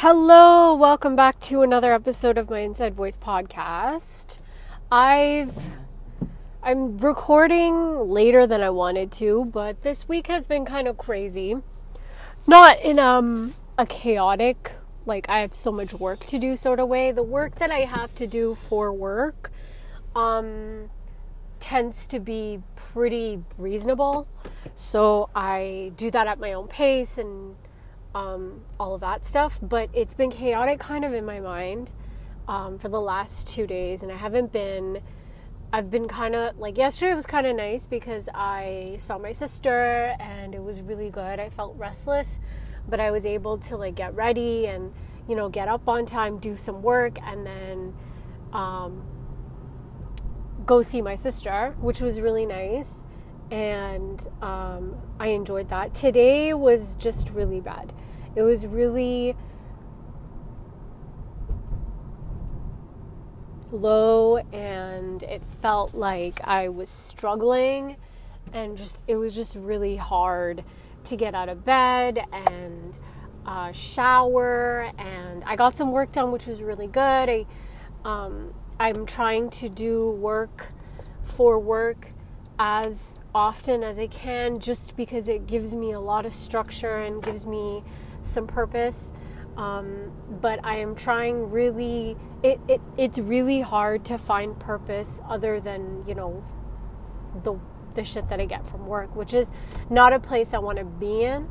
Hello, welcome back to another episode of my Inside Voice podcast. I've I'm recording later than I wanted to, but this week has been kind of crazy. Not in um a chaotic like I have so much work to do sort of way. The work that I have to do for work um tends to be pretty reasonable. So I do that at my own pace and um, all of that stuff. But it's been chaotic kind of in my mind um, for the last two days, and I haven't been. I've been kind of like yesterday was kind of nice because I saw my sister and it was really good. I felt restless, but I was able to like get ready and you know get up on time, do some work, and then um, go see my sister, which was really nice. And um, I enjoyed that. Today was just really bad. It was really low and it felt like I was struggling and just it was just really hard to get out of bed and uh, shower and I got some work done which was really good. I um, I'm trying to do work for work as often as I can just because it gives me a lot of structure and gives me some purpose. Um, but I am trying really. It, it it's really hard to find purpose other than you know the the shit that I get from work, which is not a place I want to be in.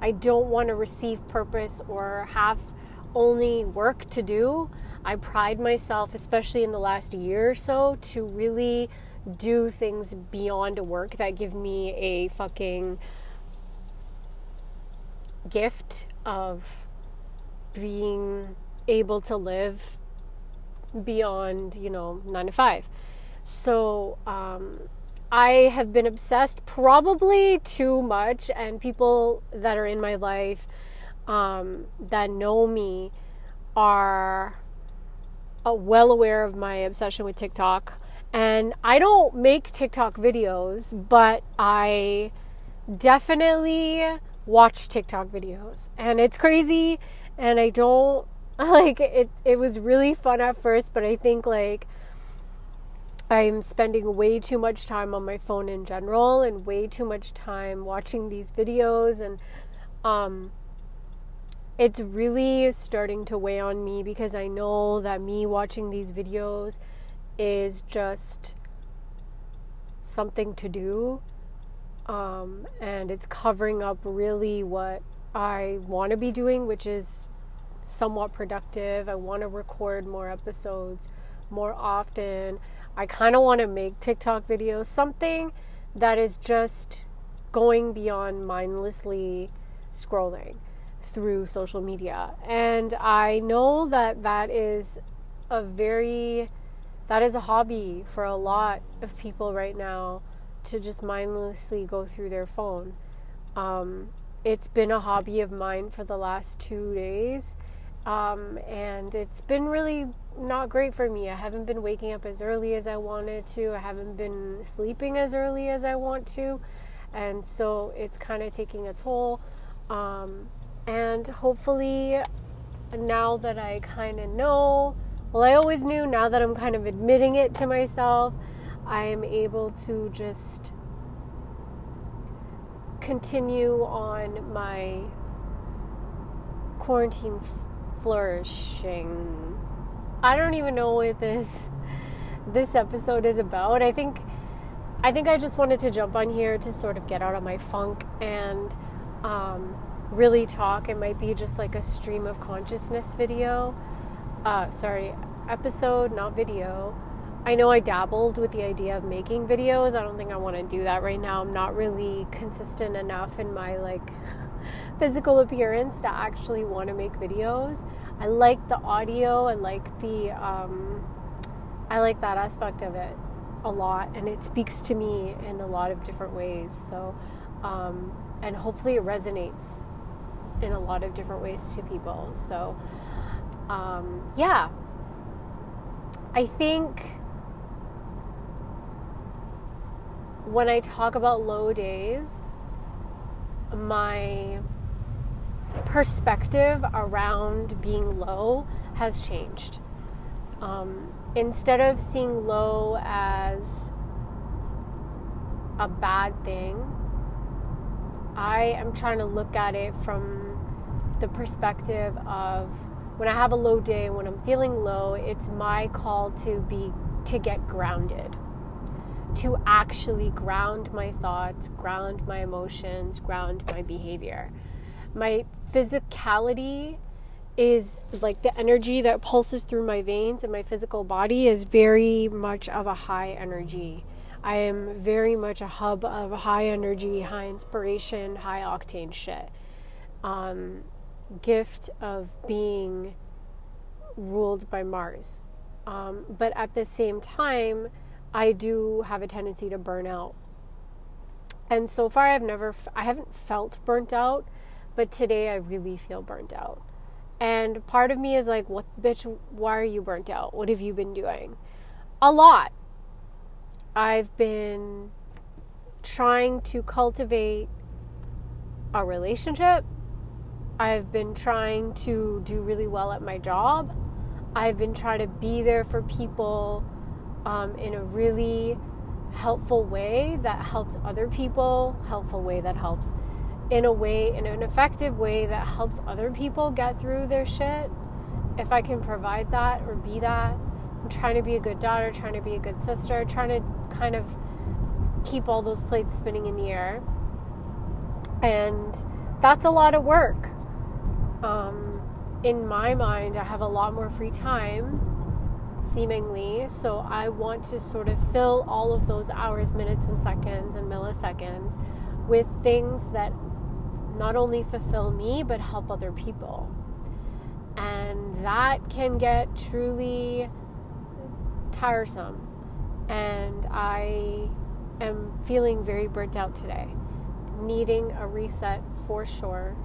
I don't want to receive purpose or have only work to do. I pride myself, especially in the last year or so, to really do things beyond work that give me a fucking gift of being able to live beyond, you know, nine to five. So, um, I have been obsessed probably too much, and people that are in my life um, that know me are uh, well aware of my obsession with TikTok. And I don't make TikTok videos, but I definitely watch TikTok videos. And it's crazy and I don't like it it was really fun at first, but I think like I'm spending way too much time on my phone in general and way too much time watching these videos and um it's really starting to weigh on me because I know that me watching these videos is just something to do um, and it's covering up really what I want to be doing, which is somewhat productive. I want to record more episodes more often. I kind of want to make TikTok videos, something that is just going beyond mindlessly scrolling through social media. And I know that that is a very that is a hobby for a lot of people right now to just mindlessly go through their phone. Um, it's been a hobby of mine for the last two days, um, and it's been really not great for me. I haven't been waking up as early as I wanted to, I haven't been sleeping as early as I want to, and so it's kind of taking a toll. Um, and hopefully, now that I kind of know, well, I always knew, now that I'm kind of admitting it to myself, I am able to just continue on my quarantine f- flourishing. I don't even know what this this episode is about. I think I think I just wanted to jump on here to sort of get out of my funk and um, really talk. It might be just like a stream of consciousness video. Uh, sorry, episode, not video. I know I dabbled with the idea of making videos. I don't think I want to do that right now. I'm not really consistent enough in my like physical appearance to actually want to make videos. I like the audio. I like the um, I like that aspect of it a lot, and it speaks to me in a lot of different ways. So, um, and hopefully it resonates in a lot of different ways to people. So, um, yeah, I think when I talk about low days, my perspective around being low has changed. Um, instead of seeing low as a bad thing, I am trying to look at it from the perspective of when I have a low day, when I'm feeling low, it's my call to be to get grounded. To actually ground my thoughts, ground my emotions, ground my behavior. My physicality is like the energy that pulses through my veins and my physical body is very much of a high energy. I am very much a hub of high energy, high inspiration, high octane shit. Um, gift of being ruled by Mars. Um, but at the same time, I do have a tendency to burn out. And so far, I've never, I haven't felt burnt out, but today I really feel burnt out. And part of me is like, what, bitch, why are you burnt out? What have you been doing? A lot. I've been trying to cultivate a relationship. I've been trying to do really well at my job. I've been trying to be there for people um, in a really helpful way that helps other people, helpful way that helps in a way, in an effective way that helps other people get through their shit. If I can provide that or be that, I'm trying to be a good daughter, trying to be a good sister, trying to kind of keep all those plates spinning in the air. And that's a lot of work. Um, in my mind, I have a lot more free time, seemingly. So I want to sort of fill all of those hours, minutes, and seconds and milliseconds with things that not only fulfill me, but help other people. And that can get truly tiresome. And I am feeling very burnt out today, needing a reset for sure.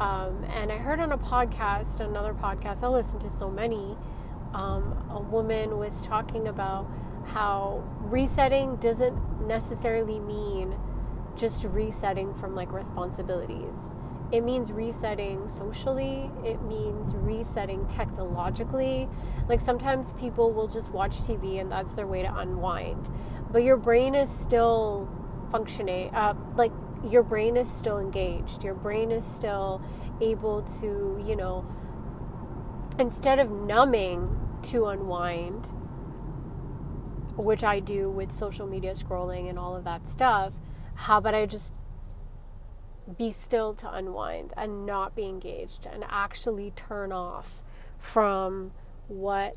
Um, and I heard on a podcast, another podcast, I listen to so many, um, a woman was talking about how resetting doesn't necessarily mean just resetting from like responsibilities. It means resetting socially, it means resetting technologically. Like sometimes people will just watch TV and that's their way to unwind. But your brain is still functioning, uh, like your brain is still engaged. Your brain is still able to, you know, instead of numbing to unwind, which I do with social media scrolling and all of that stuff, how about I just be still to unwind and not be engaged and actually turn off from what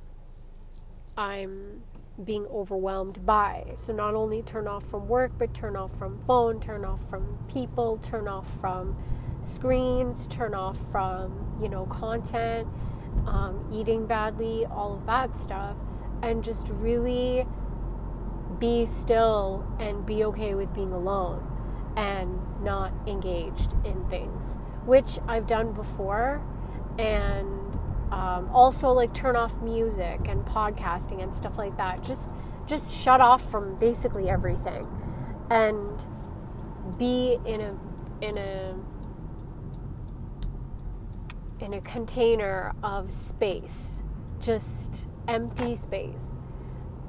I'm being overwhelmed by. So, not only turn off from work, but turn off from phone, turn off from people, turn off from screens, turn off from, you know, content, um, eating badly, all of that stuff, and just really be still and be okay with being alone and not engaged in things, which I've done before. And um, also like turn off music and podcasting and stuff like that. Just just shut off from basically everything and be in a in a in a container of space, just empty space.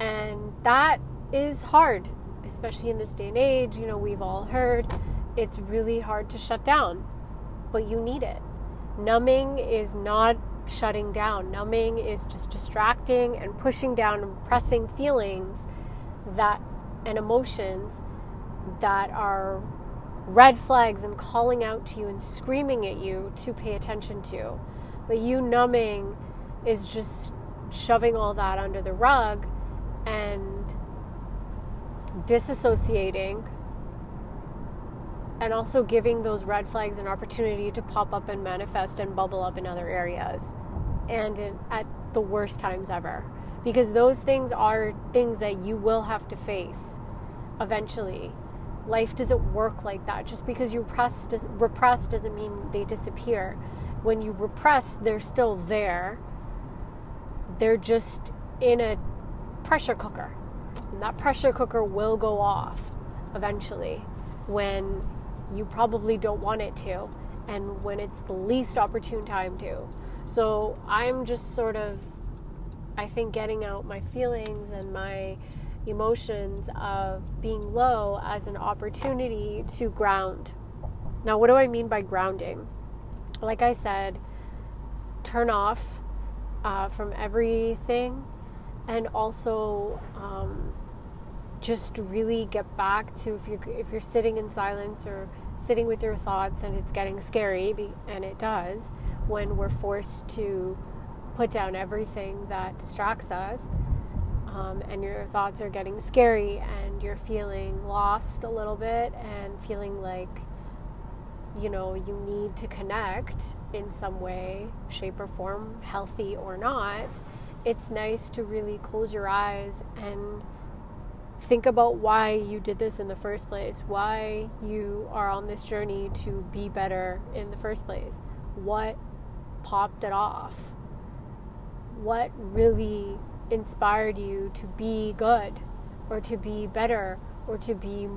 And that is hard, especially in this day and age. You know, we've all heard it's really hard to shut down, but you need it. Numbing is not shutting down, numbing is just distracting and pushing down and pressing feelings that and emotions that are red flags and calling out to you and screaming at you to pay attention to. But you numbing is just shoving all that under the rug and disassociating and also giving those red flags an opportunity to pop up and manifest and bubble up in other areas and in, at the worst times ever. Because those things are things that you will have to face eventually. Life doesn't work like that. Just because you repress, repress doesn't mean they disappear. When you repress they're still there. They're just in a pressure cooker. And that pressure cooker will go off eventually when you probably don't want it to. and when it's the least opportune time to. So I'm just sort of, I think, getting out my feelings and my emotions of being low as an opportunity to ground. Now, what do I mean by grounding? Like I said, turn off uh, from everything and also um, just really get back to if you're if you're sitting in silence or sitting with your thoughts and it's getting scary and it does when we're forced to put down everything that distracts us um, and your thoughts are getting scary and you're feeling lost a little bit and feeling like you know you need to connect in some way shape or form healthy or not it's nice to really close your eyes and think about why you did this in the first place, why you are on this journey to be better in the first place, what popped it off, what really inspired you to be good or to be better or to be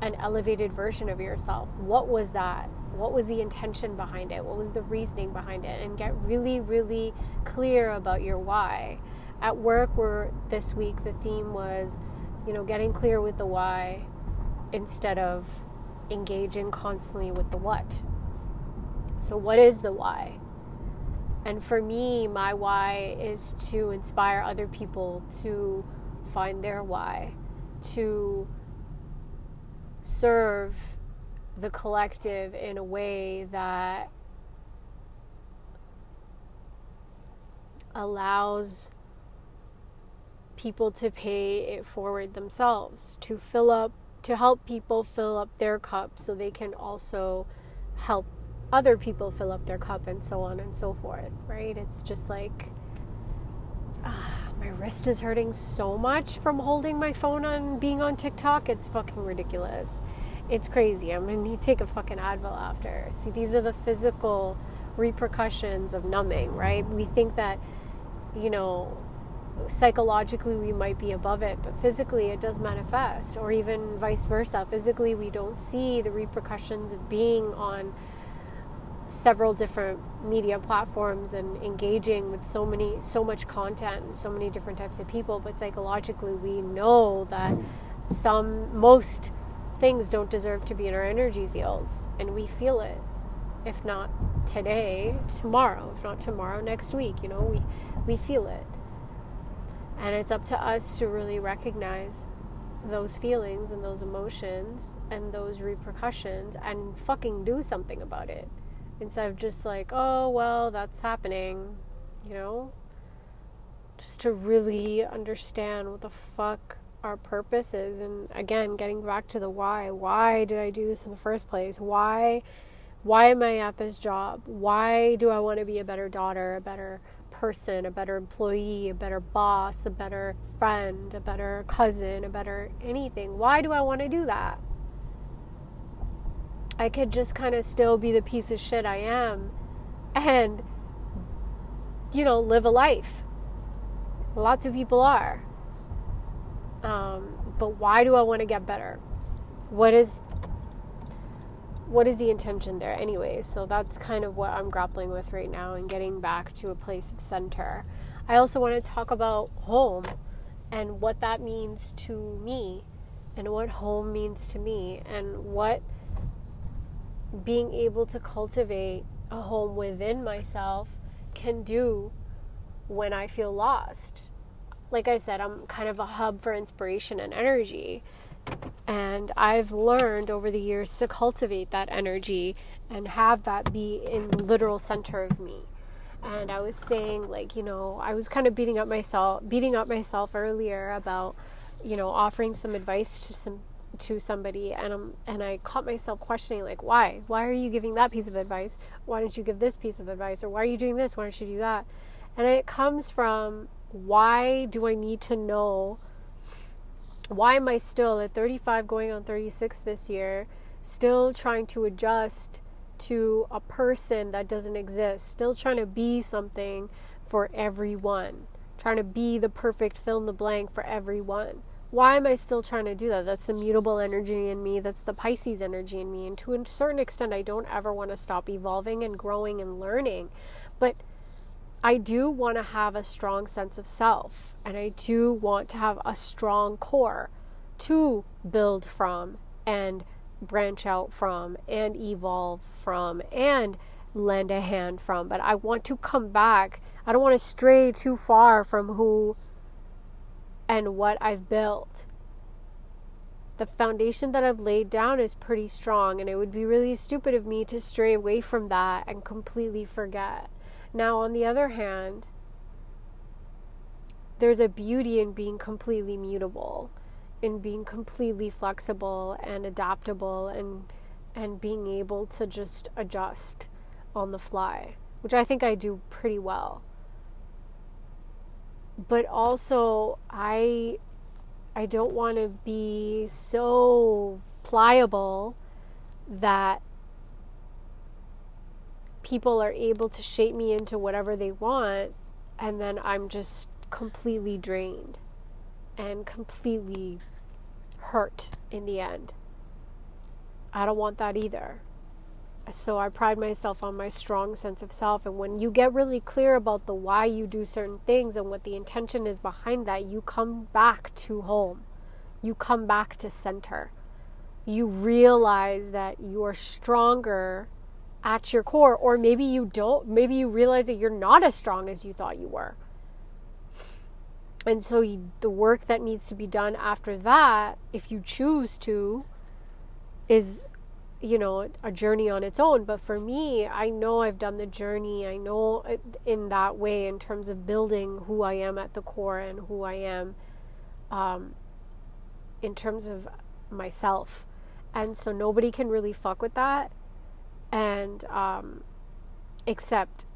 an elevated version of yourself. What was that? What was the intention behind it? What was the reasoning behind it? And get really, really clear about your why at work where this week the theme was you know getting clear with the why instead of engaging constantly with the what. So what is the why? And for me my why is to inspire other people to find their why to serve the collective in a way that allows people to pay it forward themselves to fill up to help people fill up their cup so they can also help other people fill up their cup and so on and so forth right? It's just like ah, my wrist is hurting so much from holding my phone on being on TikTok. It's fucking ridiculous. It's crazy. I'm gonna need to take a fucking Advil after. See these are the physical repercussions of numbing right? We think that you know psychologically we might be above it, but physically it does manifest, or even vice versa. Physically, we don't see the repercussions of being on several different media platforms and engaging with so many so much content so many different types of people but psychologically we know that some most things don't deserve to be in our energy fields and we feel it. If not today tomorrow. If not tomorrow next week you know we we feel it and it's up to us to really recognize those feelings and those emotions and those repercussions and fucking do something about it. Instead of just like, oh, well, that's happening, you know? Just to really understand what the fuck our purpose is. And again, getting back to the why. Why did I do this in the first place? Why? Why am I at this job? Why do I want to be a better daughter, a better person, a better employee, a better boss, a better friend, a better cousin, a better anything. Why do I want to do that? I could just kind of still be the piece of shit I am and, you know, live a life. Lots of people are. Um, but why do I want to get better? What is what is the intention there anyway? so that's kind of what i'm grappling with right now and getting back to a place of center. I also want to talk about home and what that means to me and what home means to me and what being able to cultivate a home within myself can do when i feel lost. Like i said i'm kind of a hub for inspiration and energy and I've learned over the years to cultivate that energy and have that be in the literal center of me. And I was saying, like, you know, I was kind of beating up myself, beating up myself earlier about, you know, offering some advice to some to somebody, and and I caught myself questioning, like, why? Why are you giving that piece of advice? Why don't you give this piece of advice? Or why are you doing this? Why don't you do that? And it comes from why do I need to know? Why am I still at 35 going on 36 this year, still trying to adjust to a person that doesn't exist, still trying to be something for everyone, trying to be the perfect fill in the blank for everyone? why am I still trying to do that? That's the mutable energy in me, that's the Pisces energy in me. And to a certain extent, I don't ever want to stop evolving and growing and learning. But I do want to have a strong sense of self, and I do want to have a strong core to build from and branch out from and evolve from and lend a hand from. But I want to come back. I don't want to stray too far from who and what I've built. The foundation that I've laid down is pretty strong, and it would be really stupid of me to stray away from that and completely forget. Now, on the other hand, there's a beauty in being completely mutable, in being completely flexible and adaptable and and being able to just adjust on the fly, which I think I do pretty well. But also I I don't want to be so pliable that people are able to shape me into whatever they want and then I'm just completely drained and completely hurt in the end. I don't want that either so I pride myself on my strong sense of self. And when you get really clear about the why you do certain things and what the intention is behind that, you come back to home. You come back to center. You realize that you are stronger at your core, or maybe you don't. Maybe you realize that you're not as strong as you thought you were. And so, the work that needs to be done after that, if you choose to, is you know a journey on its own. But for me i know i've done the journey. I know in that way in terms of building who i am at the core and who i am um, in terms of myself. And so nobody can really fuck with that. And um, except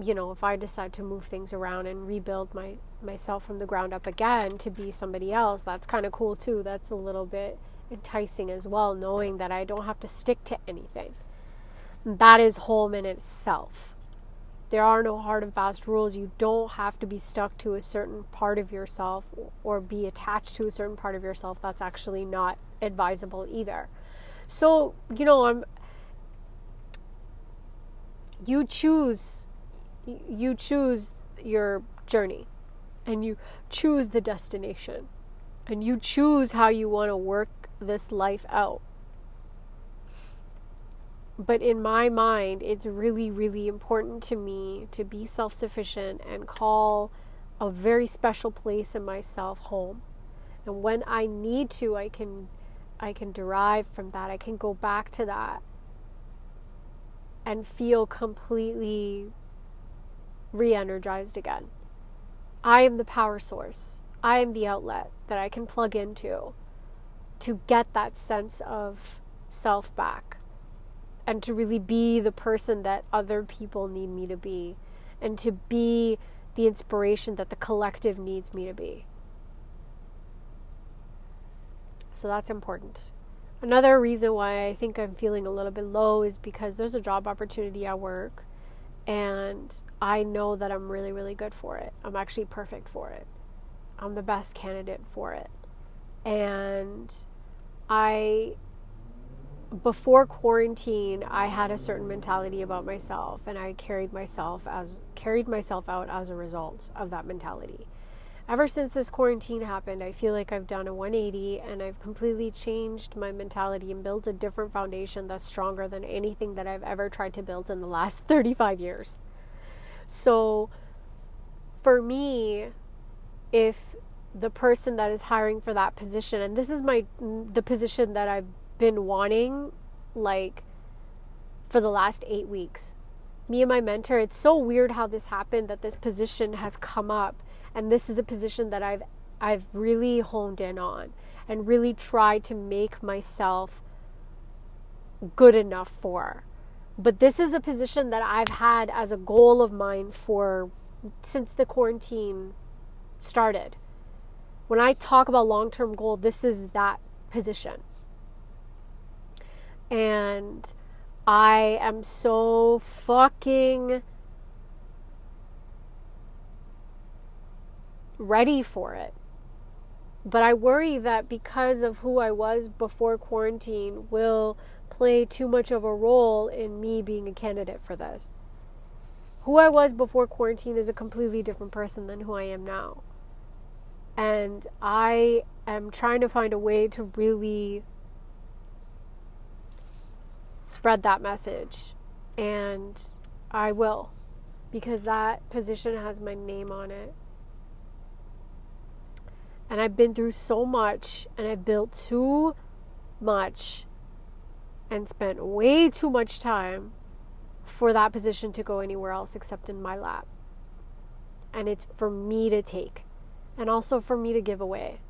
you know if i decide to move things around and rebuild my myself from the ground up again to be somebody else that's kind of cool too that's a little bit enticing as well, knowing that I don't have to stick to anything. That is home in itself. There are no hard and fast rules. You don't have to be stuck to a certain part of yourself or be attached to a certain part of yourself. That's actually not advisable either. So, you know, I'm you choose you choose your journey and you choose the destination and you choose how you want to work this life out. But in my mind, it's really, really important to me to be self sufficient and call a very special place in myself home. And when I need to, I can I can derive from that. I can go back to that and feel completely re-energized again. I am the power source. I am the outlet that I can plug into to get that sense of self back and to really be the person that other people need me to be and to be the inspiration that the collective needs me to be. So that's important. Another reason why I think I'm feeling a little bit low is because there's a job opportunity at work and I know that I'm really, really good for it. I'm actually perfect for it. I'm the best candidate for it. And I before quarantine I had a certain mentality about myself and I carried myself as carried myself out as a result of that mentality. Ever since this quarantine happened, I feel like I've done a 180 and I've completely changed my mentality and built a different foundation that's stronger than anything that I've ever tried to build in the last 35 years. So for me, if the person that is hiring for that position and this is my the position that I've been wanting like for the last 8 weeks. Me and my mentor, it's so weird how this happened that this position has come up and this is a position that I've I've really honed in on and really tried to make myself good enough for. But this is a position that I've had as a goal of mine for since the quarantine started. When I talk about long term goal, this is that position. And I am so fucking ready for it. But I worry that because of who I was before quarantine will play too much of a role in me being a candidate for this. Who I was before quarantine is a completely different person than who I am now. And I am trying to find a way to really spread that message. And I will, because that position has my name on it. And I've been through so much, and I've built too much and spent way too much time for that position to go anywhere else except in my lap. And it's for me to take and also for me to give away.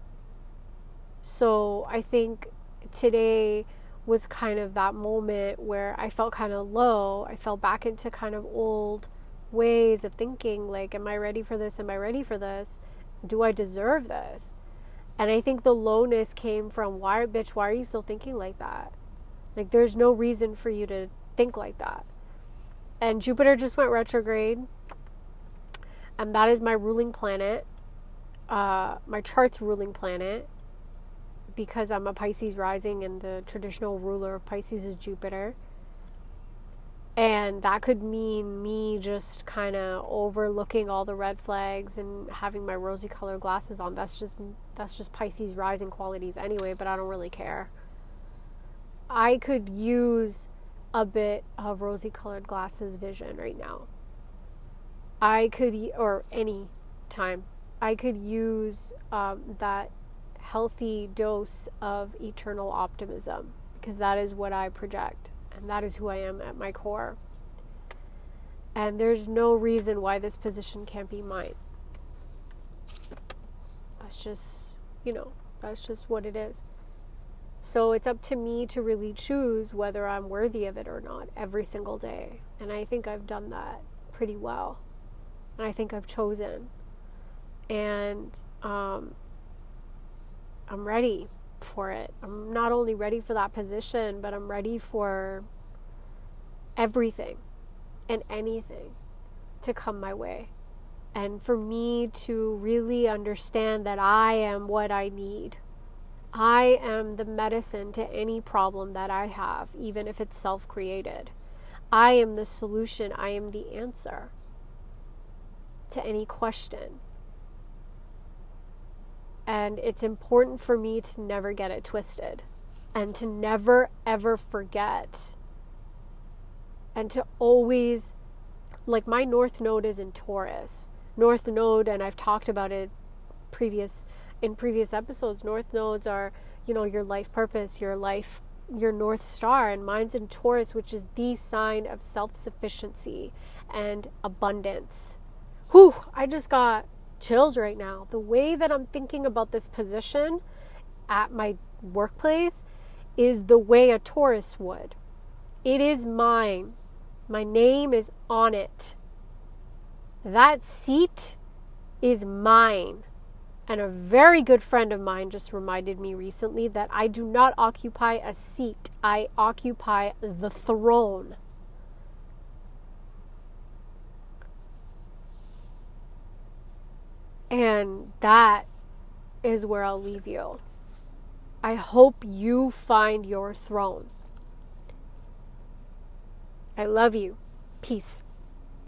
So I think today was kind of that moment where I felt kind of low. I fell back into kind of old ways of thinking like, am I ready for this? Am I ready for this? Do I deserve this? And I think the lowness came from why, bitch, why are you still thinking like that? Like, there's no reason for you to think like that. And Jupiter just went retrograde, and that is my ruling planet, uh, my chart's ruling planet, because I'm a Pisces rising, and the traditional ruler of Pisces is Jupiter. And that could mean me just kind of overlooking all the red flags and having my rosy colored glasses on. That's just that's just Pisces rising qualities anyway, but I don't really care. I could use a bit of rosy colored glasses vision right now. I could, or any time, I could use um, that healthy dose of eternal optimism because that is what I project and that is who I am at my core. And there's no reason why this position can't be mine. That's just, you know, that's just what it is. So it's up to me to really choose whether I'm worthy of it or not every single day. And I think I've done that pretty well. And I think I've chosen. And um, I'm ready for it. I'm not only ready for that position, but I'm ready for everything and anything to come my way. And for me to really understand that I am what I need I am the medicine to any problem that I have, even if it's self created. I am the solution, I am the answer to any question. And it's important for me to never get it twisted and to never ever forget and to always like my north node is in Taurus. North node and I've talked about it previous in previous episodes, north nodes are, you know, your life purpose, your life, your north star, and mine's in Taurus, which is the sign of self sufficiency and abundance. Whew, I just got chills right now. The way that I'm thinking about this position at my workplace is the way a Taurus would. It is mine. My name is on it. That seat is mine. And a very good friend of mine just reminded me recently that I do not occupy a seat, I occupy the throne. And that is where I'll leave you. I hope you find your throne. I love you. Peace.